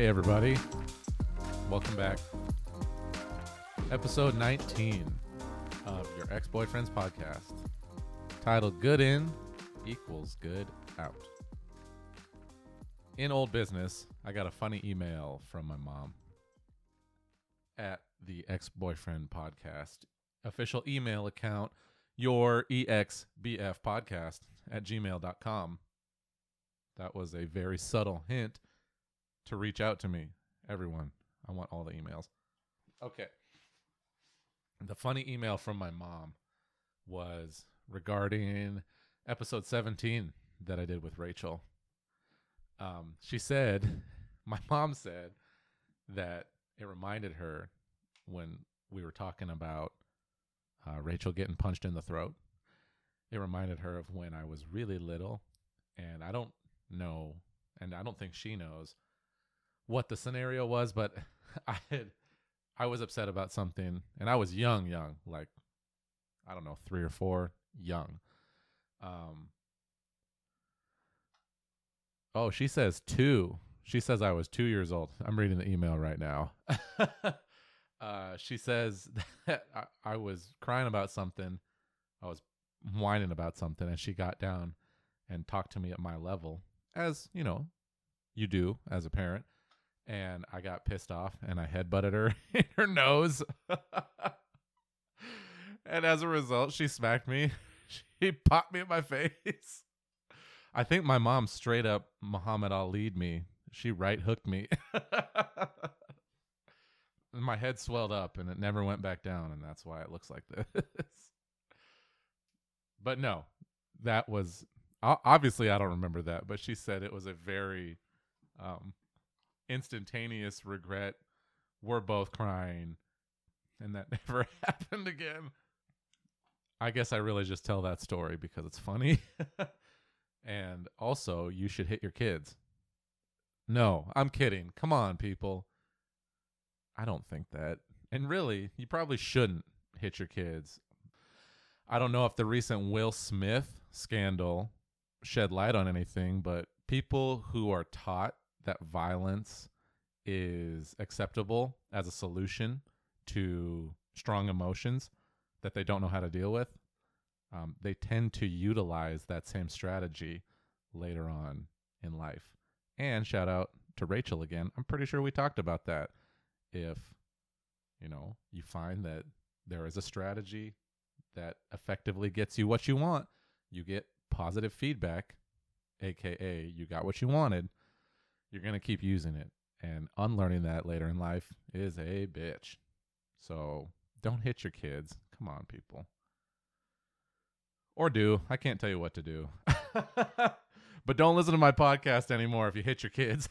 Hey, everybody. Welcome back. Episode 19 of your ex boyfriend's podcast, titled Good In Equals Good Out. In old business, I got a funny email from my mom at the ex boyfriend podcast official email account, your exbf podcast at gmail.com. That was a very subtle hint to reach out to me. Everyone, I want all the emails. Okay. The funny email from my mom was regarding episode 17 that I did with Rachel. Um, she said, my mom said that it reminded her when we were talking about uh, Rachel getting punched in the throat. It reminded her of when I was really little, and I don't know, and I don't think she knows what the scenario was, but I had I was upset about something, and I was young, young, like I don't know, three or four, young. Um. Oh, she says two. She says I was two years old. I'm reading the email right now. uh, she says that I, I was crying about something. I was whining about something, and she got down and talked to me at my level, as you know, you do as a parent. And I got pissed off, and I headbutted her in her nose. and as a result, she smacked me. She popped me in my face. I think my mom straight up Muhammad Ali'd me. She right hooked me. my head swelled up and it never went back down, and that's why it looks like this. but no, that was obviously I don't remember that, but she said it was a very um, instantaneous regret. We're both crying, and that never happened again. I guess I really just tell that story because it's funny. and also, you should hit your kids. No, I'm kidding. Come on, people. I don't think that. And really, you probably shouldn't hit your kids. I don't know if the recent Will Smith scandal shed light on anything, but people who are taught that violence is acceptable as a solution to strong emotions that they don't know how to deal with, um, they tend to utilize that same strategy later on in life. And shout out to Rachel again. I'm pretty sure we talked about that. If, you know, you find that there is a strategy that effectively gets you what you want, you get positive feedback, aka you got what you wanted, you're going to keep using it. And unlearning that later in life is a bitch. So don't hit your kids. Come on, people. Or do. I can't tell you what to do. but don't listen to my podcast anymore if you hit your kids.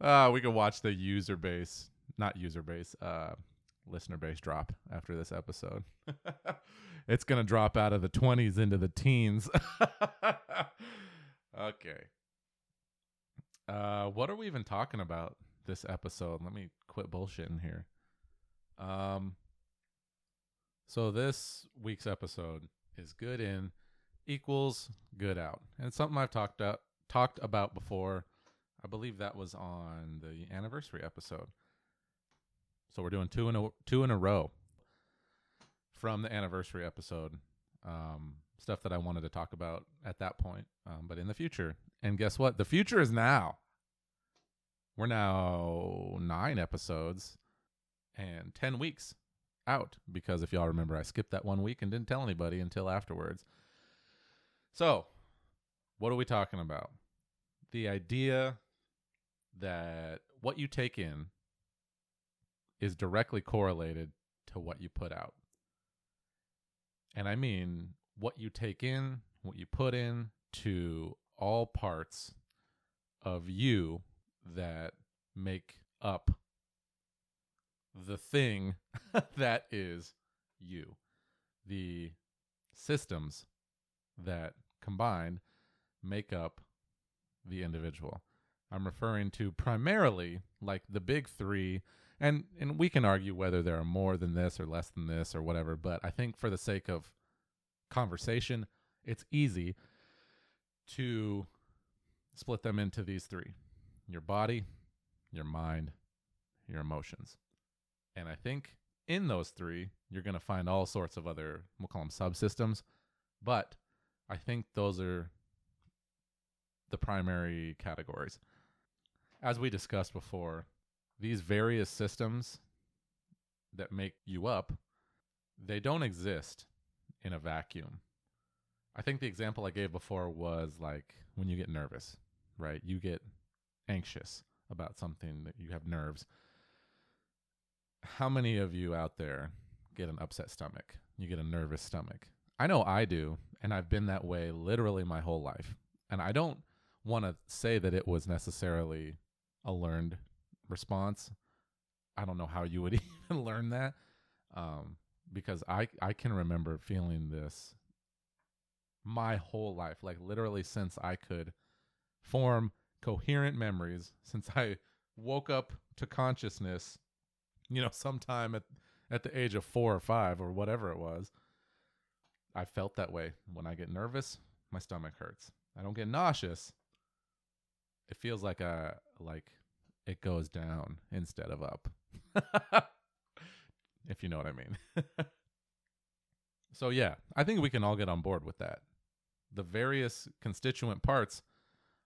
uh, we can watch the user base, not user base, uh, listener base drop after this episode. it's going to drop out of the 20s into the teens. okay. Uh, what are we even talking about this episode? Let me quit bullshitting here. Um, so this week's episode is good in equals good out, and it's something I've talked about talked about before. I believe that was on the anniversary episode. So we're doing two in a two in a row from the anniversary episode. Um, stuff that I wanted to talk about at that point, um, but in the future. And guess what? The future is now. We're now nine episodes and 10 weeks out because if y'all remember, I skipped that one week and didn't tell anybody until afterwards. So, what are we talking about? The idea that what you take in is directly correlated to what you put out. And I mean what you take in, what you put in to all parts of you that make up the thing that is you. The systems that combined make up the individual. I'm referring to primarily like the big three, and and we can argue whether there are more than this or less than this or whatever. But I think for the sake of conversation, it's easy to split them into these three: your body, your mind, your emotions. And I think in those three, you're going to find all sorts of other, we'll call them subsystems. But I think those are the primary categories. As we discussed before, these various systems that make you up, they don't exist in a vacuum. I think the example I gave before was like when you get nervous, right? You get anxious about something that you have nerves. How many of you out there get an upset stomach? You get a nervous stomach. I know I do, and I've been that way literally my whole life. And I don't want to say that it was necessarily a learned response. I don't know how you would even learn that. Um, because I I can remember feeling this my whole life, like literally since I could form coherent memories, since I woke up to consciousness, you know, sometime at at the age of 4 or 5 or whatever it was. I felt that way. When I get nervous, my stomach hurts. I don't get nauseous. It feels like a like it goes down instead of up. if you know what I mean. so yeah, I think we can all get on board with that. The various constituent parts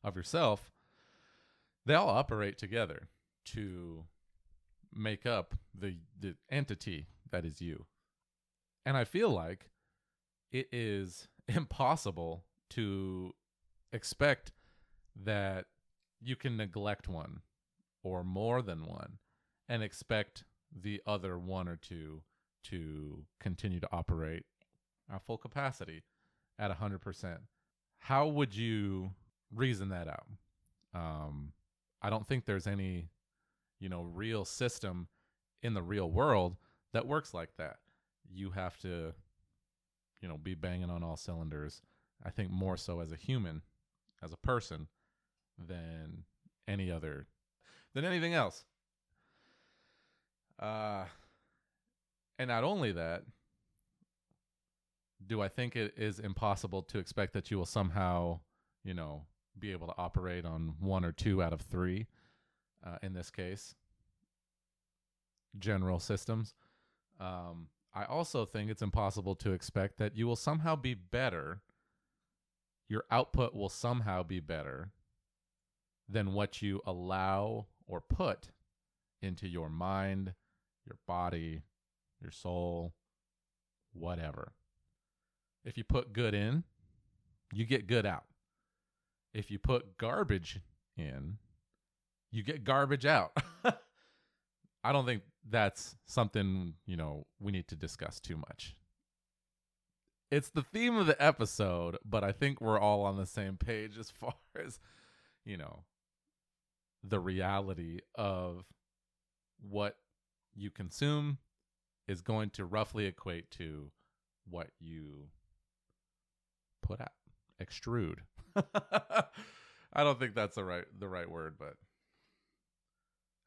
of yourself they all operate together to make up the the entity that is you. And I feel like it is impossible to expect that you can neglect one or more than one and expect the other one or two to continue to operate at full capacity at 100%. How would you reason that out? Um, I don't think there's any, you know, real system in the real world that works like that. You have to, you know, be banging on all cylinders. I think more so as a human, as a person, than any other, than anything else. Uh, and not only that, do I think it is impossible to expect that you will somehow, you know, be able to operate on one or two out of three, uh, in this case, general systems. Um, I also think it's impossible to expect that you will somehow be better, your output will somehow be better than what you allow or put into your mind, your body, your soul, whatever. If you put good in, you get good out. If you put garbage in, you get garbage out. I don't think that's something, you know, we need to discuss too much. It's the theme of the episode, but I think we're all on the same page as far as, you know, the reality of what you consume is going to roughly equate to what you put out extrude i don't think that's the right the right word but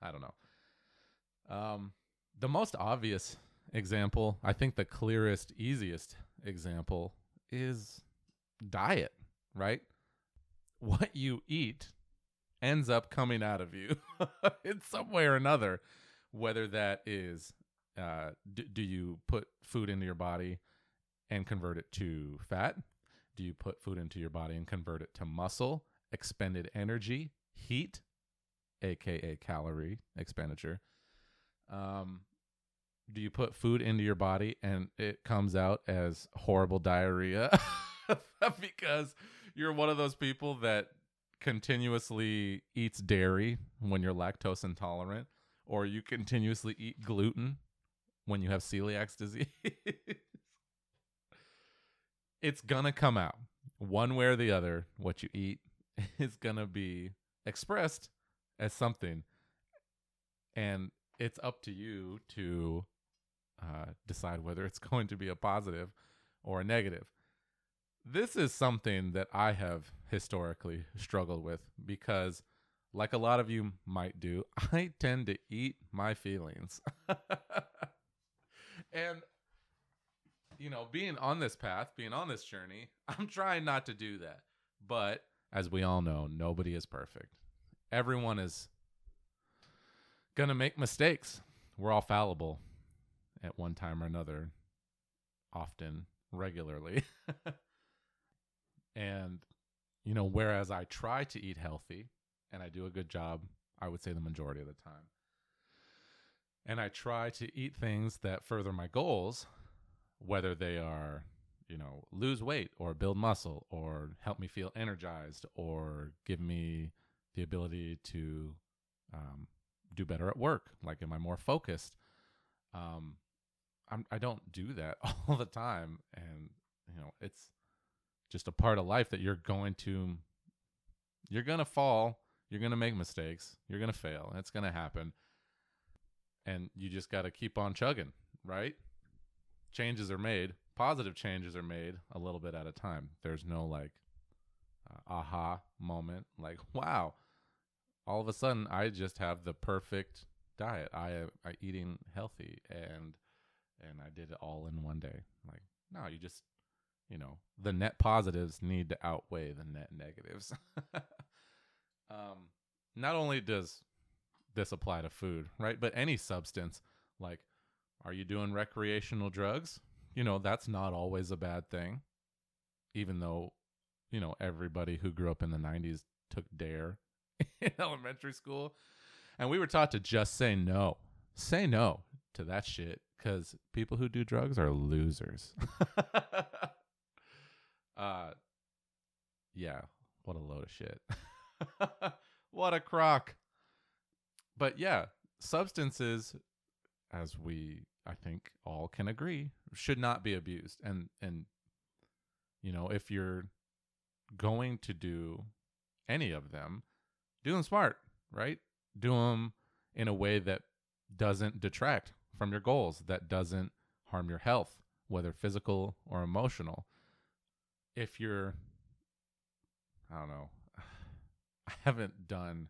i don't know um the most obvious example i think the clearest easiest example is diet right what you eat ends up coming out of you in some way or another whether that is uh, do, do you put food into your body and convert it to fat? Do you put food into your body and convert it to muscle, expended energy, heat, aka calorie expenditure? Um, do you put food into your body and it comes out as horrible diarrhea because you're one of those people that continuously eats dairy when you're lactose intolerant or you continuously eat gluten when you have celiac disease, it's gonna come out one way or the other. What you eat is gonna be expressed as something, and it's up to you to uh, decide whether it's going to be a positive or a negative. This is something that I have historically struggled with because like a lot of you might do, I tend to eat my feelings. and you know, being on this path, being on this journey, I'm trying not to do that. But as we all know, nobody is perfect. Everyone is gonna make mistakes. We're all fallible at one time or another, often, regularly. and, you know, whereas I try to eat healthy and I do a good job, I would say the majority of the time. And I try to eat things that further my goals, whether they are, you know, lose weight or build muscle or help me feel energized or give me the ability to um, do better at work. Like, am I more focused? Um, I'm, I don't do that all the time, and you know, it's just a part of life that you're going to, you're gonna fall, you're gonna make mistakes, you're gonna fail, and it's gonna happen, and you just got to keep on chugging, right? Changes are made, positive changes are made a little bit at a time. There's no like uh, aha moment, like wow, all of a sudden I just have the perfect diet. I am eating healthy and and I did it all in one day. Like no, you just you know the net positives need to outweigh the net negatives. um, not only does this apply to food, right, but any substance. Like, are you doing recreational drugs? You know that's not always a bad thing, even though you know everybody who grew up in the '90s took D.A.R.E. in elementary school. And we were taught to just say no. Say no to that shit because people who do drugs are losers. uh, yeah, what a load of shit. what a crock. But yeah, substances, as we I think all can agree, should not be abused. And and you know, if you're going to do any of them, do them smart, right? Do them in a way that doesn't detract from your goals, that doesn't harm your health, whether physical or emotional. If you're, I don't know, I haven't done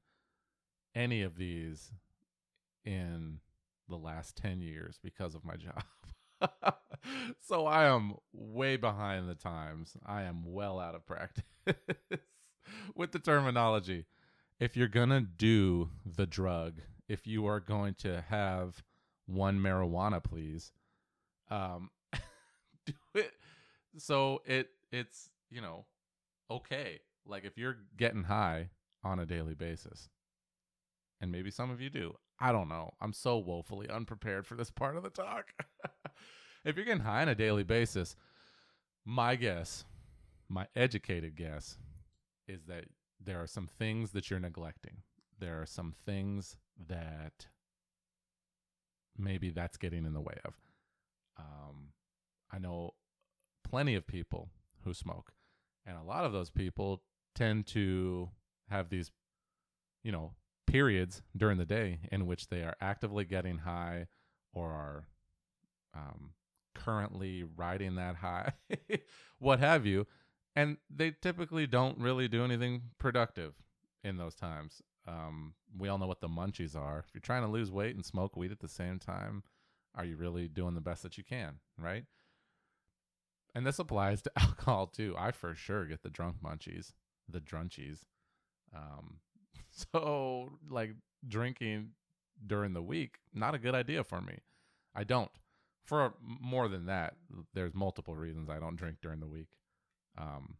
any of these in the last 10 years because of my job. so I am way behind the times. I am well out of practice with the terminology if you're gonna do the drug, if you are going to have one marijuana, please, um, do it. So it it's you know okay. Like if you're getting high on a daily basis, and maybe some of you do. I don't know. I'm so woefully unprepared for this part of the talk. if you're getting high on a daily basis, my guess, my educated guess, is that there are some things that you're neglecting. There are some things that maybe that's getting in the way of. Um, I know plenty of people who smoke, and a lot of those people tend to have these, you know, periods during the day in which they are actively getting high or are um, currently riding that high, what have you and they typically don't really do anything productive in those times. Um, we all know what the munchies are. If you're trying to lose weight and smoke weed at the same time, are you really doing the best that you can, right? And this applies to alcohol too. I for sure get the drunk munchies, the drunchies. Um, so like drinking during the week, not a good idea for me. I don't. For more than that, there's multiple reasons I don't drink during the week um,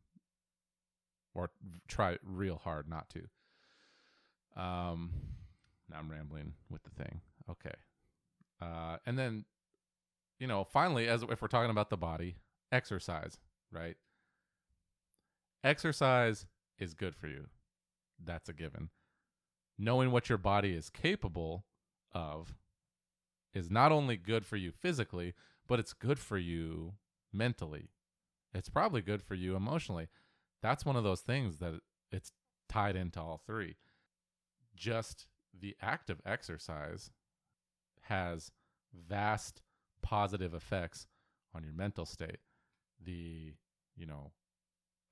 or try real hard not to. Um, now I'm rambling with the thing. Okay. Uh, and then, you know, finally, as if we're talking about the body, exercise, right? Exercise is good for you. That's a given. Knowing what your body is capable of is not only good for you physically, but it's good for you mentally it's probably good for you emotionally. That's one of those things that it's tied into all three. Just the act of exercise has vast positive effects on your mental state. The, you know,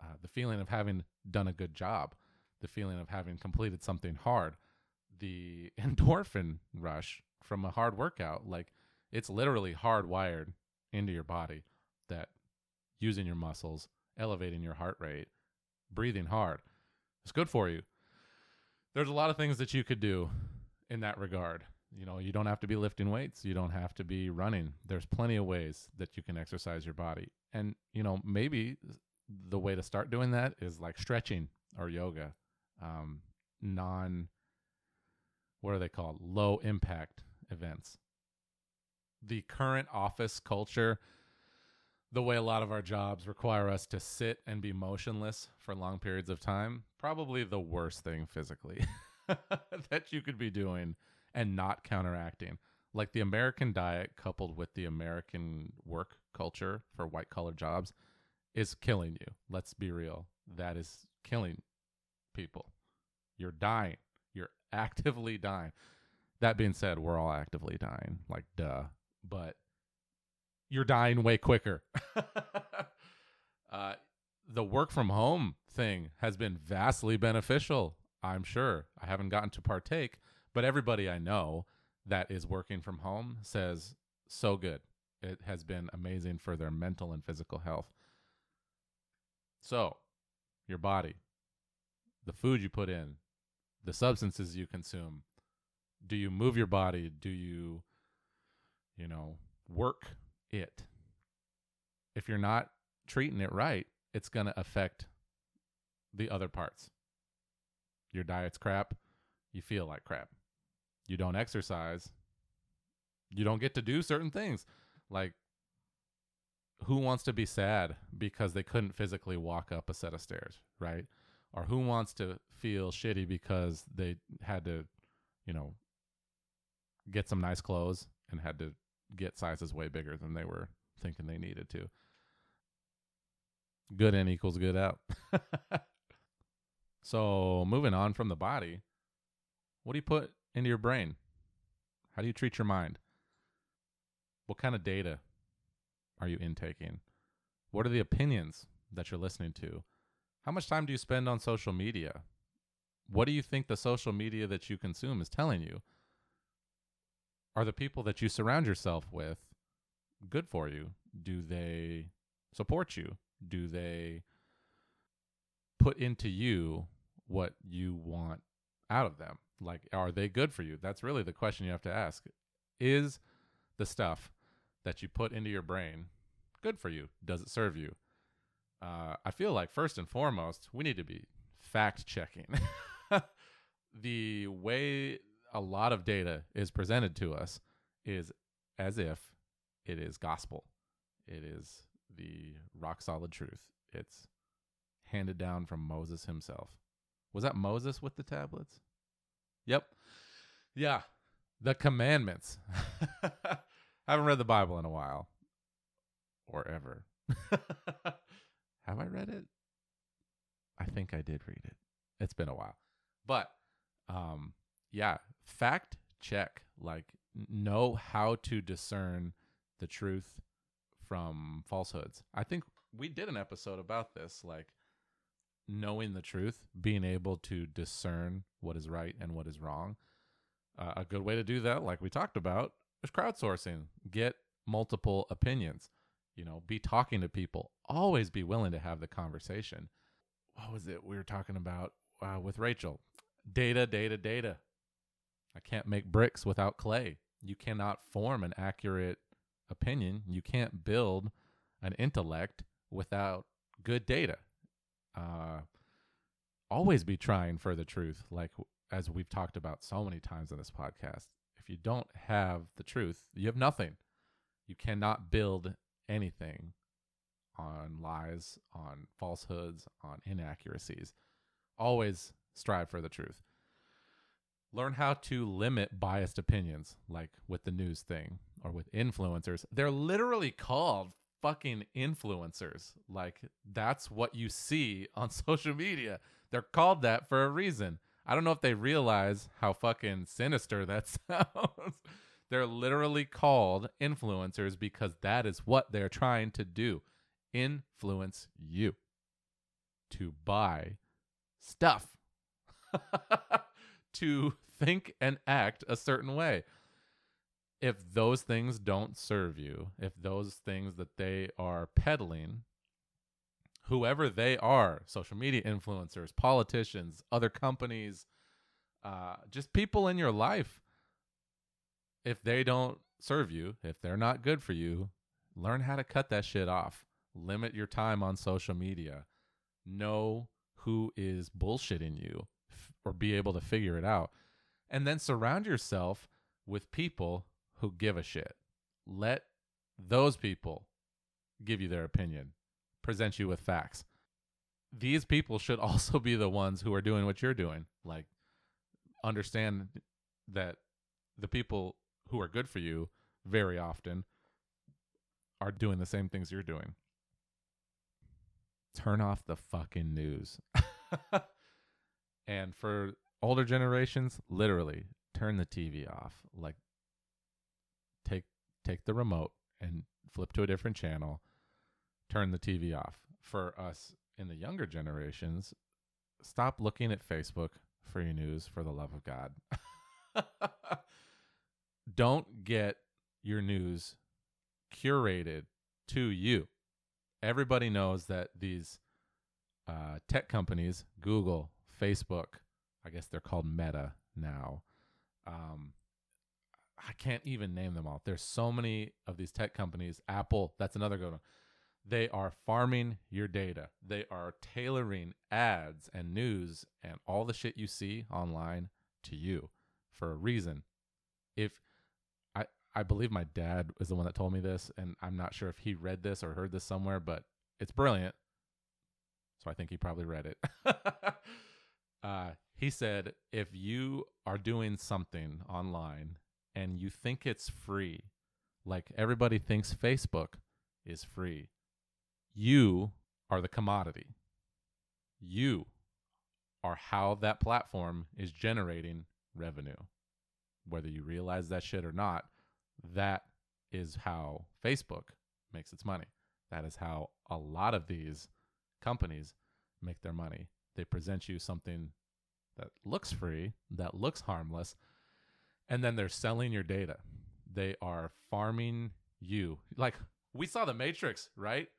uh, the feeling of having done a good job, the feeling of having completed something hard, the endorphin rush from a hard workout, like it's literally hardwired into your body that using your muscles, elevating your heart rate, breathing hard. It's good for you. There's a lot of things that you could do in that regard. You know, you don't have to be lifting weights. You don't have to be running. There's plenty of ways that you can exercise your body. And, you know, maybe the way to start doing that is like stretching or yoga. Um, non, what are they called? Low impact events. The current office culture, the way a lot of our jobs require us to sit and be motionless for long periods of time, probably the worst thing physically that you could be doing and not counteracting. Like the American diet coupled with the American work culture for white collar jobs is killing you. Let's be real. That is killing people. You're dying. You're actively dying. That being said, we're all actively dying. Like, duh. But you're dying way quicker. uh, the work from home thing has been vastly beneficial, I'm sure. I haven't gotten to partake, but everybody I know that is working from home says so good. It has been amazing for their mental and physical health. So, your body, the food you put in, the substances you consume, do you move your body? Do you, you know, work it? If you're not treating it right, it's going to affect the other parts. Your diet's crap, you feel like crap you don't exercise, you don't get to do certain things. Like, who wants to be sad because they couldn't physically walk up a set of stairs, right? Or who wants to feel shitty because they had to, you know, get some nice clothes and had to get sizes way bigger than they were thinking they needed to. Good in equals good out. so, moving on from the body, what do you put into your brain? How do you treat your mind? What kind of data are you intaking? What are the opinions that you're listening to? How much time do you spend on social media? What do you think the social media that you consume is telling you? Are the people that you surround yourself with good for you? Do they support you? Do they put into you what you want out of them? Like, are they good for you? That's really the question you have to ask. Is the stuff that you put into your brain good for you? Does it serve you? Uh, I feel like first and foremost, we need to be fact checking. the way a lot of data is presented to us is as if it is gospel. It is the rock solid truth. It's handed down from Moses himself. Was that Moses with the tablets? Yep. Yeah. The commandments. I haven't read the Bible in a while. Or ever. Have I read it? I think I did read it. It's been a while. But um yeah, fact check like know how to discern the truth from falsehoods. I think we did an episode about this like knowing the truth, being able to discern what is right and what is wrong. Uh, a good way to do that, like we talked about, is crowdsourcing. Get multiple opinions. You know, be talking to people. Always be willing to have the conversation. What was it we were talking about uh, with Rachel? Data, data, data. I can't make bricks without clay. You cannot form an accurate opinion. You can't build an intellect without good data uh, always be trying for the truth, like as we've talked about so many times in this podcast. If you don't have the truth, you have nothing. You cannot build anything on lies, on falsehoods, on inaccuracies. Always strive for the truth. Learn how to limit biased opinions, like with the news thing or with influencers. They're literally called fucking influencers. Like that's what you see on social media. They're called that for a reason. I don't know if they realize how fucking sinister that sounds. They're literally called influencers because that is what they're trying to do. Influence you to buy stuff. to think and act a certain way if those things don't serve you, if those things that they are peddling, whoever they are, social media influencers, politicians, other companies, uh, just people in your life, if they don't serve you, if they're not good for you, learn how to cut that shit off. Limit your time on social media. Know who is bullshitting you f- or be able to figure it out. And then surround yourself with people who give a shit. Let those people give you their opinion, present you with facts. These people should also be the ones who are doing what you're doing. Like, understand that the people who are good for you very often are doing the same things you're doing. Turn off the fucking news. and for older generations, literally turn the TV off. Like take take the remote and flip to a different channel. Turn the TV off. For us in the younger generations, stop looking at Facebook for your news for the love of God. Don't get your news curated to you. Everybody knows that these uh, tech companies, Google, Facebook, I guess they're called Meta now. Um, I can't even name them all. There's so many of these tech companies. Apple, that's another good one. They are farming your data. They are tailoring ads and news and all the shit you see online to you for a reason. If I believe my dad is the one that told me this and I'm not sure if he read this or heard this somewhere, but it's brilliant. So I think he probably read it. uh, he said if you are doing something online and you think it's free, like everybody thinks Facebook is free, you are the commodity. You are how that platform is generating revenue. Whether you realize that shit or not, that is how Facebook makes its money. That is how a lot of these companies make their money. They present you something that looks free, that looks harmless, and then they're selling your data. They are farming you. Like we saw the Matrix, right?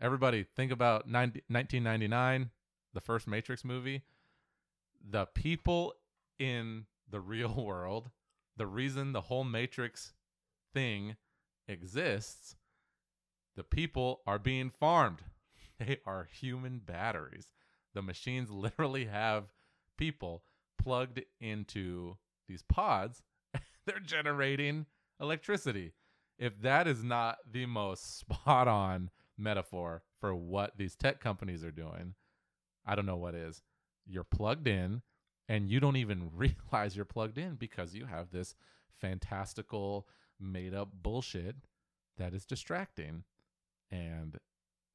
Everybody think about 90, 1999, the first Matrix movie. The people in the real world, the reason the whole Matrix thing exists, the people are being farmed. They are human batteries. The machines literally have people plugged into these pods. They're generating electricity. If that is not the most spot on metaphor for what these tech companies are doing, I don't know what is. You're plugged in and you don't even realize you're plugged in because you have this fantastical made up bullshit that is distracting and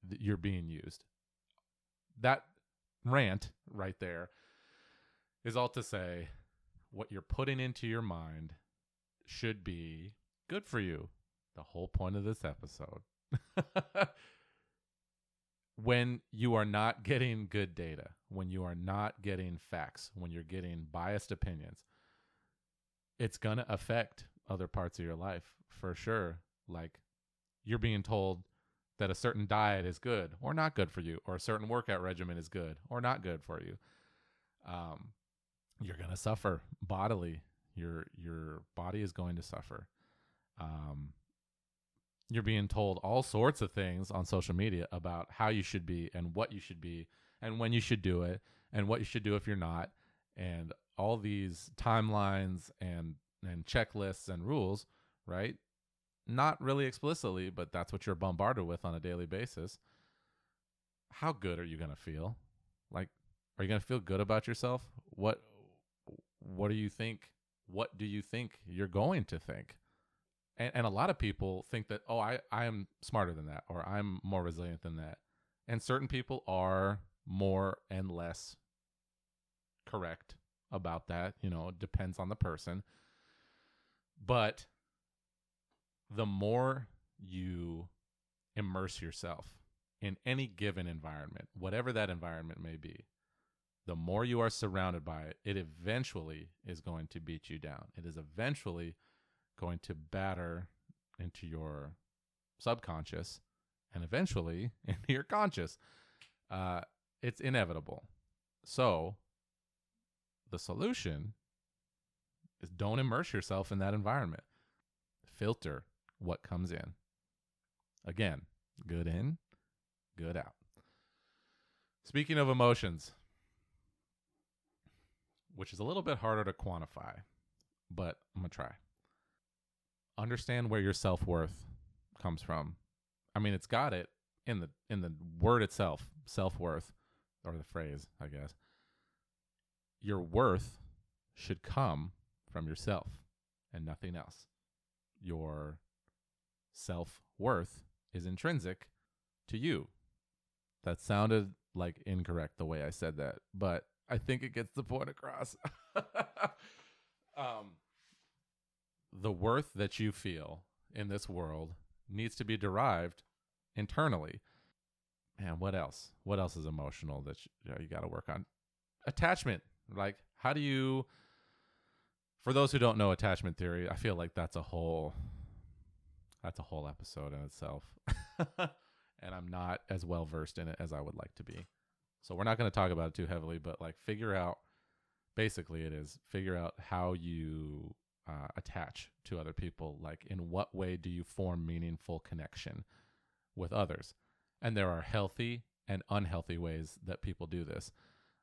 th- you're being used. That rant right there is all to say what you're putting into your mind should be good for you. The whole point of this episode. when you are not getting good data, when you are not getting facts, when you're getting biased opinions, it's going to affect other parts of your life for sure. Like you're being told that a certain diet is good or not good for you, or a certain workout regimen is good or not good for you. Um, you're to suffer bodily. Your your body is going to suffer. Um, you're being told all sorts of things on social media about how you should be and what you should be and when you should do it and what you should do if you're not and all these timelines and and checklists and rules right? Not really explicitly but that's what you're bombarded with on a daily basis. How good are you going to feel? Like are you going to feel good about yourself? What what do you think what do you think you're going to think? And, and a lot of people think that oh I, I am smarter than that or i'm more resilient than that. And certain people are more and less correct about that you know it depends on the person but the more you immerse yourself in any given environment whatever that environment may be the more you are surrounded by it it eventually is going to beat you down it is eventually going to batter into your subconscious and eventually into your conscious. Uh, it's inevitable. So the solution is don't immerse yourself in that environment. filter what comes in. Again, good in, good out. Speaking of emotions, which is a little bit harder to quantify, but I'm going to try. Understand where your self-worth comes from. I mean, it's got it in the in the word itself, self-worth or the phrase, I guess. Your worth should come from yourself and nothing else. Your self-worth is intrinsic to you. That sounded like incorrect the way I said that, but I think it gets the point across. um, the worth that you feel in this world needs to be derived internally. And what else? What else is emotional that you, you got to work on? Attachment. Like, how do you? For those who don't know attachment theory, I feel like that's a whole that's a whole episode in itself. and I'm not as well versed in it as I would like to be. So we're not going to talk about it too heavily, but like figure out basically it is figure out how you uh, attach to other people. Like in what way do you form meaningful connection with others? And there are healthy and unhealthy ways that people do this.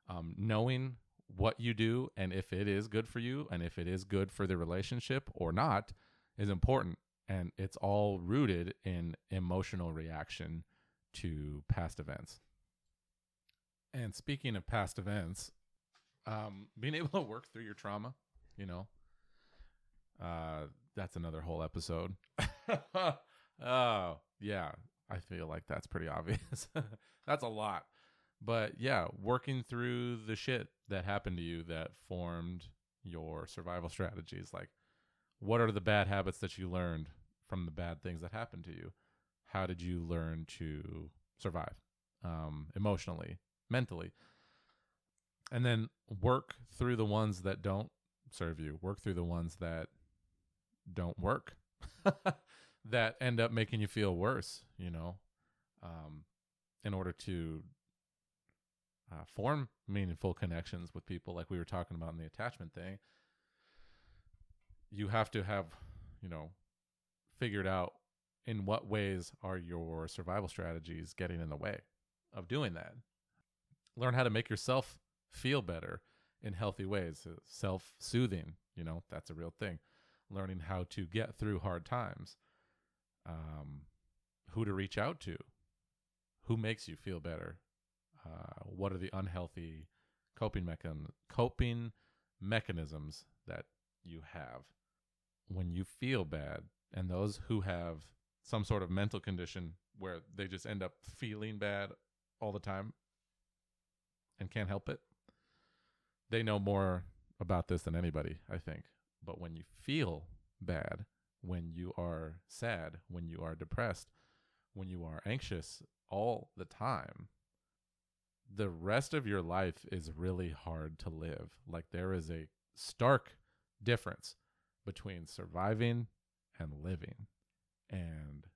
Um, knowing what you do and if it is good for you and if it is good for the relationship or not is important and it's all rooted in emotional reaction to past events. And speaking of past events, um, being able to work through your trauma, you know, uh, that's another whole episode. oh, yeah. I feel like that's pretty obvious. that's a lot. But yeah, working through the shit that happened to you that formed your survival strategies. Like, what are the bad habits that you learned from the bad things that happened to you? How did you learn to survive um, emotionally, mentally? And then work through the ones that don't serve you, work through the ones that don't work, that end up making you feel worse, you know, um, in order to uh, form meaningful connections with people, like we were talking about in the attachment thing. You have to have, you know, figured out in what ways are your survival strategies getting in the way of doing that. Learn how to make yourself feel better in healthy ways, uh, self soothing, you know, that's a real thing. Learning how to get through hard times, um, who to reach out to, who makes you feel better, uh, what are the unhealthy coping mechan- coping mechanisms that you have when you feel bad? And those who have some sort of mental condition where they just end up feeling bad all the time and can't help it they know more about this than anybody i think. But when you feel bad when you are sad when you are depressed when you are anxious all the time the rest of your life is really hard to live like there is a stark difference between surviving and living. And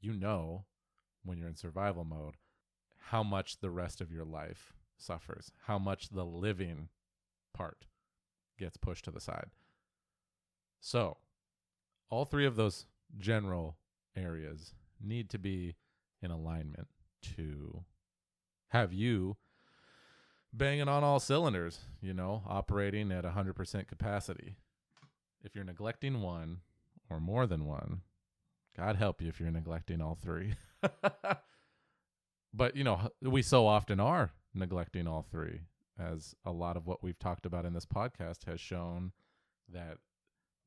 you know when you're in survival mode how much the rest of your life suffers, how much the living part gets pushed to the side. So, all three of those general areas need to be in alignment to have you banging on all cylinders, you know, operating at 100% capacity. If you're neglecting one, or more than one. God help you if you're neglecting all three. but, you know, we so often are neglecting all three, as a lot of what we've talked about in this podcast has shown that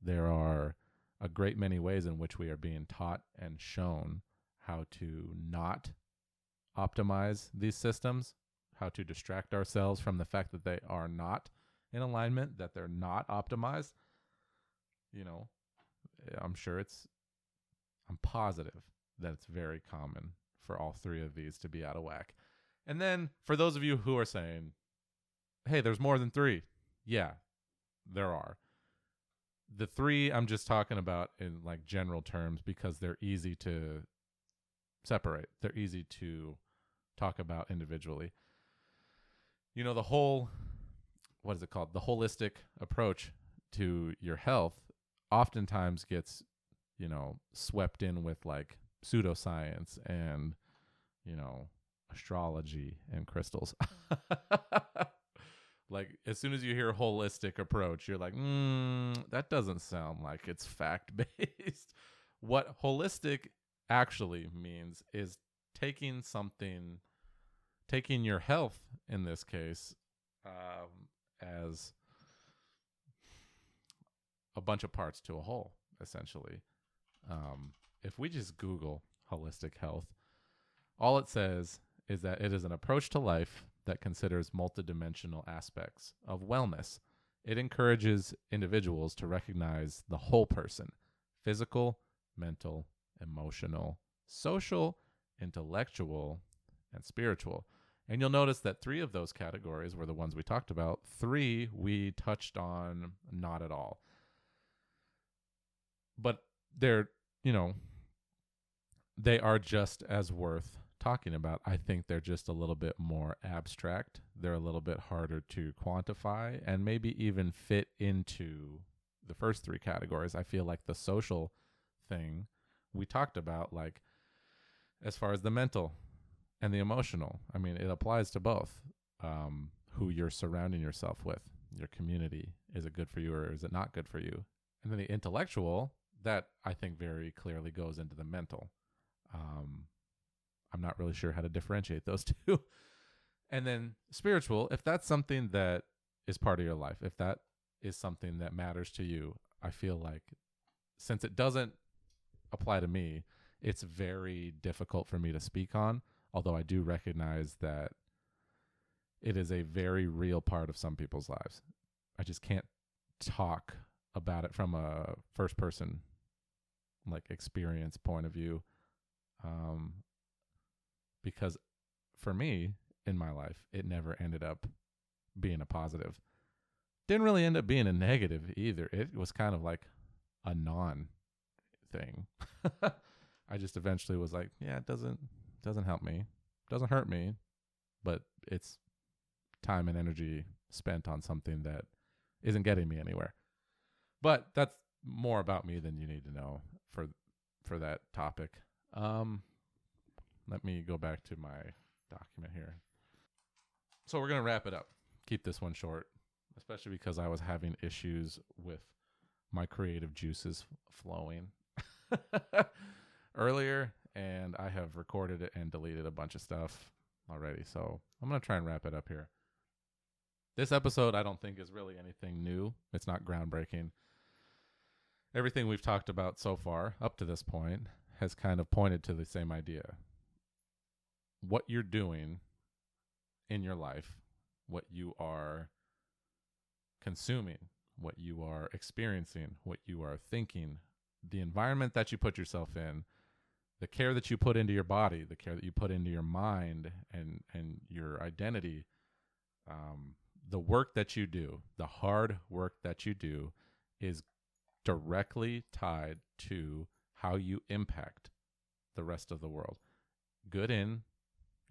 there are a great many ways in which we are being taught and shown how to not optimize these systems, how to distract ourselves from the fact that they are not in alignment, that they're not optimized. You know, eh, I'm sure it's, I'm positive that it's very common for all three of these to be out of whack. And then for those of you who are saying, hey, there's more than three. Yeah, there are. The three I'm just talking about in like general terms because they're easy to separate, they're easy to talk about individually. You know, the whole, what is it called? The holistic approach to your health oftentimes gets you know, swept in with like pseudoscience and, you know, astrology and crystals. like as soon as you hear holistic approach, you're like, mm, that doesn't sound like it's fact based. what holistic actually means is taking something, taking your health in this case, um, as a bunch of parts to a whole, essentially. Um, if we just Google holistic health, all it says is that it is an approach to life that considers multidimensional aspects of wellness. It encourages individuals to recognize the whole person physical, mental, emotional, social, intellectual, and spiritual. And you'll notice that three of those categories were the ones we talked about. Three we touched on not at all. But they're, you know, they are just as worth talking about. I think they're just a little bit more abstract. They're a little bit harder to quantify and maybe even fit into the first three categories. I feel like the social thing we talked about, like as far as the mental and the emotional, I mean, it applies to both. Um, who you're surrounding yourself with, your community. Is it good for you or is it not good for you? And then the intellectual, that I think very clearly goes into the mental. Um, I'm not really sure how to differentiate those two. and then spiritual, if that's something that is part of your life, if that is something that matters to you, I feel like since it doesn't apply to me, it's very difficult for me to speak on. Although I do recognize that it is a very real part of some people's lives. I just can't talk about it from a first person like experience point of view um because for me in my life, it never ended up being a positive. Didn't really end up being a negative either. It was kind of like a non thing. I just eventually was like, yeah, it doesn't doesn't help me. Doesn't hurt me, but it's time and energy spent on something that isn't getting me anywhere. But that's more about me than you need to know for for that topic. Um let me go back to my document here. So we're going to wrap it up. Keep this one short, especially because I was having issues with my creative juices flowing earlier and I have recorded it and deleted a bunch of stuff already. So I'm going to try and wrap it up here. This episode, I don't think, is really anything new. It's not groundbreaking. Everything we've talked about so far, up to this point, has kind of pointed to the same idea what you're doing in your life, what you are consuming, what you are experiencing, what you are thinking, the environment that you put yourself in, the care that you put into your body, the care that you put into your mind and and your identity, um, the work that you do, the hard work that you do, is directly tied to how you impact the rest of the world, good in,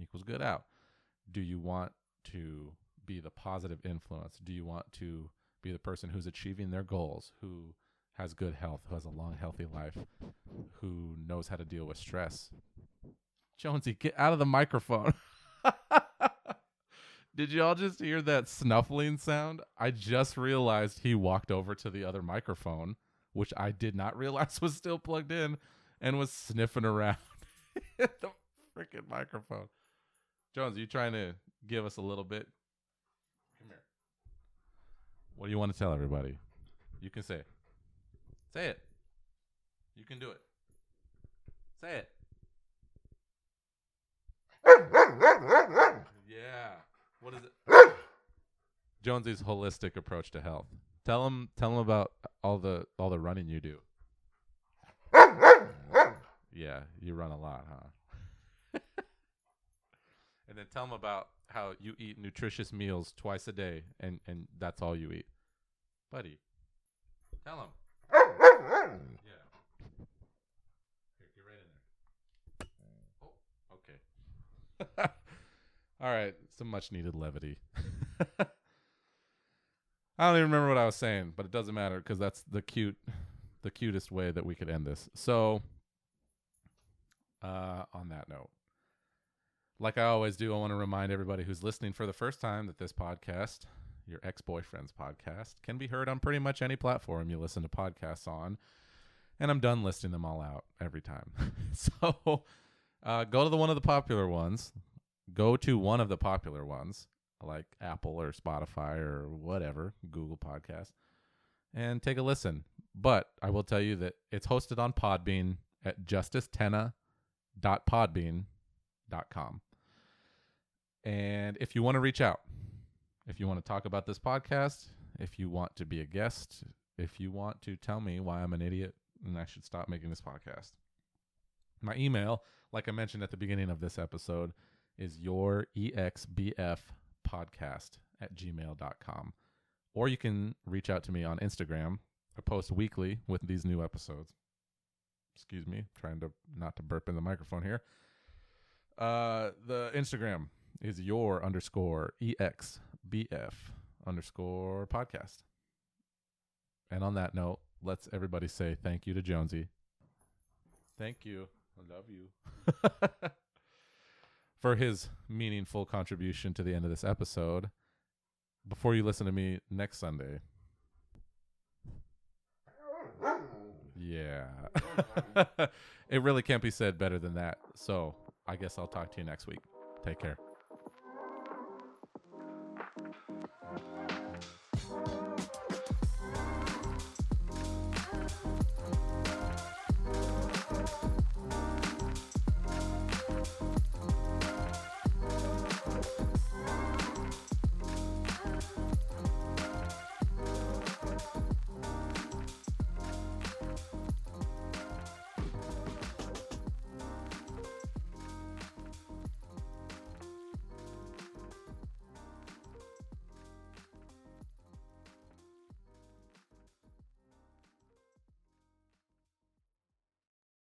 equals good out. Do you want to be the positive influence? Do you want to be the person who's achieving their goals, who has good health, who has a long, healthy life, who knows how to deal with stress? Jonesy, get out of the microphone. Did you all just hear that snuffling sound? I just realized he walked over to the other microphone, which I did not realize was still plugged in, and was sniffing around the freaking microphone. Jones, you trying to give us a little bit? Come here. What do you want to tell everybody? You can say it. Say it. You can do it. Say it. yeah. What is it? Jonesy's holistic approach to health. Tell him tell him about all the all the running you do. yeah, you run a lot, huh? and then tell them about how you eat nutritious meals twice a day, and and that's all you eat, buddy. Tell them. yeah. Here, get right in there. Oh, okay. all right, some much needed levity. I don't even remember what I was saying, but it doesn't matter because that's the cute the cutest way that we could end this. So, uh, on that note, like I always do, I want to remind everybody who's listening for the first time that this podcast, your ex boyfriend's podcast, can be heard on pretty much any platform you listen to podcasts on. And I'm done listing them all out every time. so, uh, go to the one of the popular ones. Go to one of the popular ones, like Apple or Spotify or whatever, Google Podcast, and take a listen. But I will tell you that it's hosted on Podbean at justicetenna.podbean.com. And if you want to reach out, if you want to talk about this podcast, if you want to be a guest, if you want to tell me why I'm an idiot and I should stop making this podcast, my email, like I mentioned at the beginning of this episode, is your exbf podcast at gmail.com. Or you can reach out to me on Instagram. I post weekly with these new episodes. Excuse me, trying to not to burp in the microphone here. Uh, the Instagram is your underscore exbf underscore podcast. And on that note, let's everybody say thank you to Jonesy. Thank you. I love you. For his meaningful contribution to the end of this episode. Before you listen to me next Sunday. Yeah. it really can't be said better than that. So I guess I'll talk to you next week. Take care.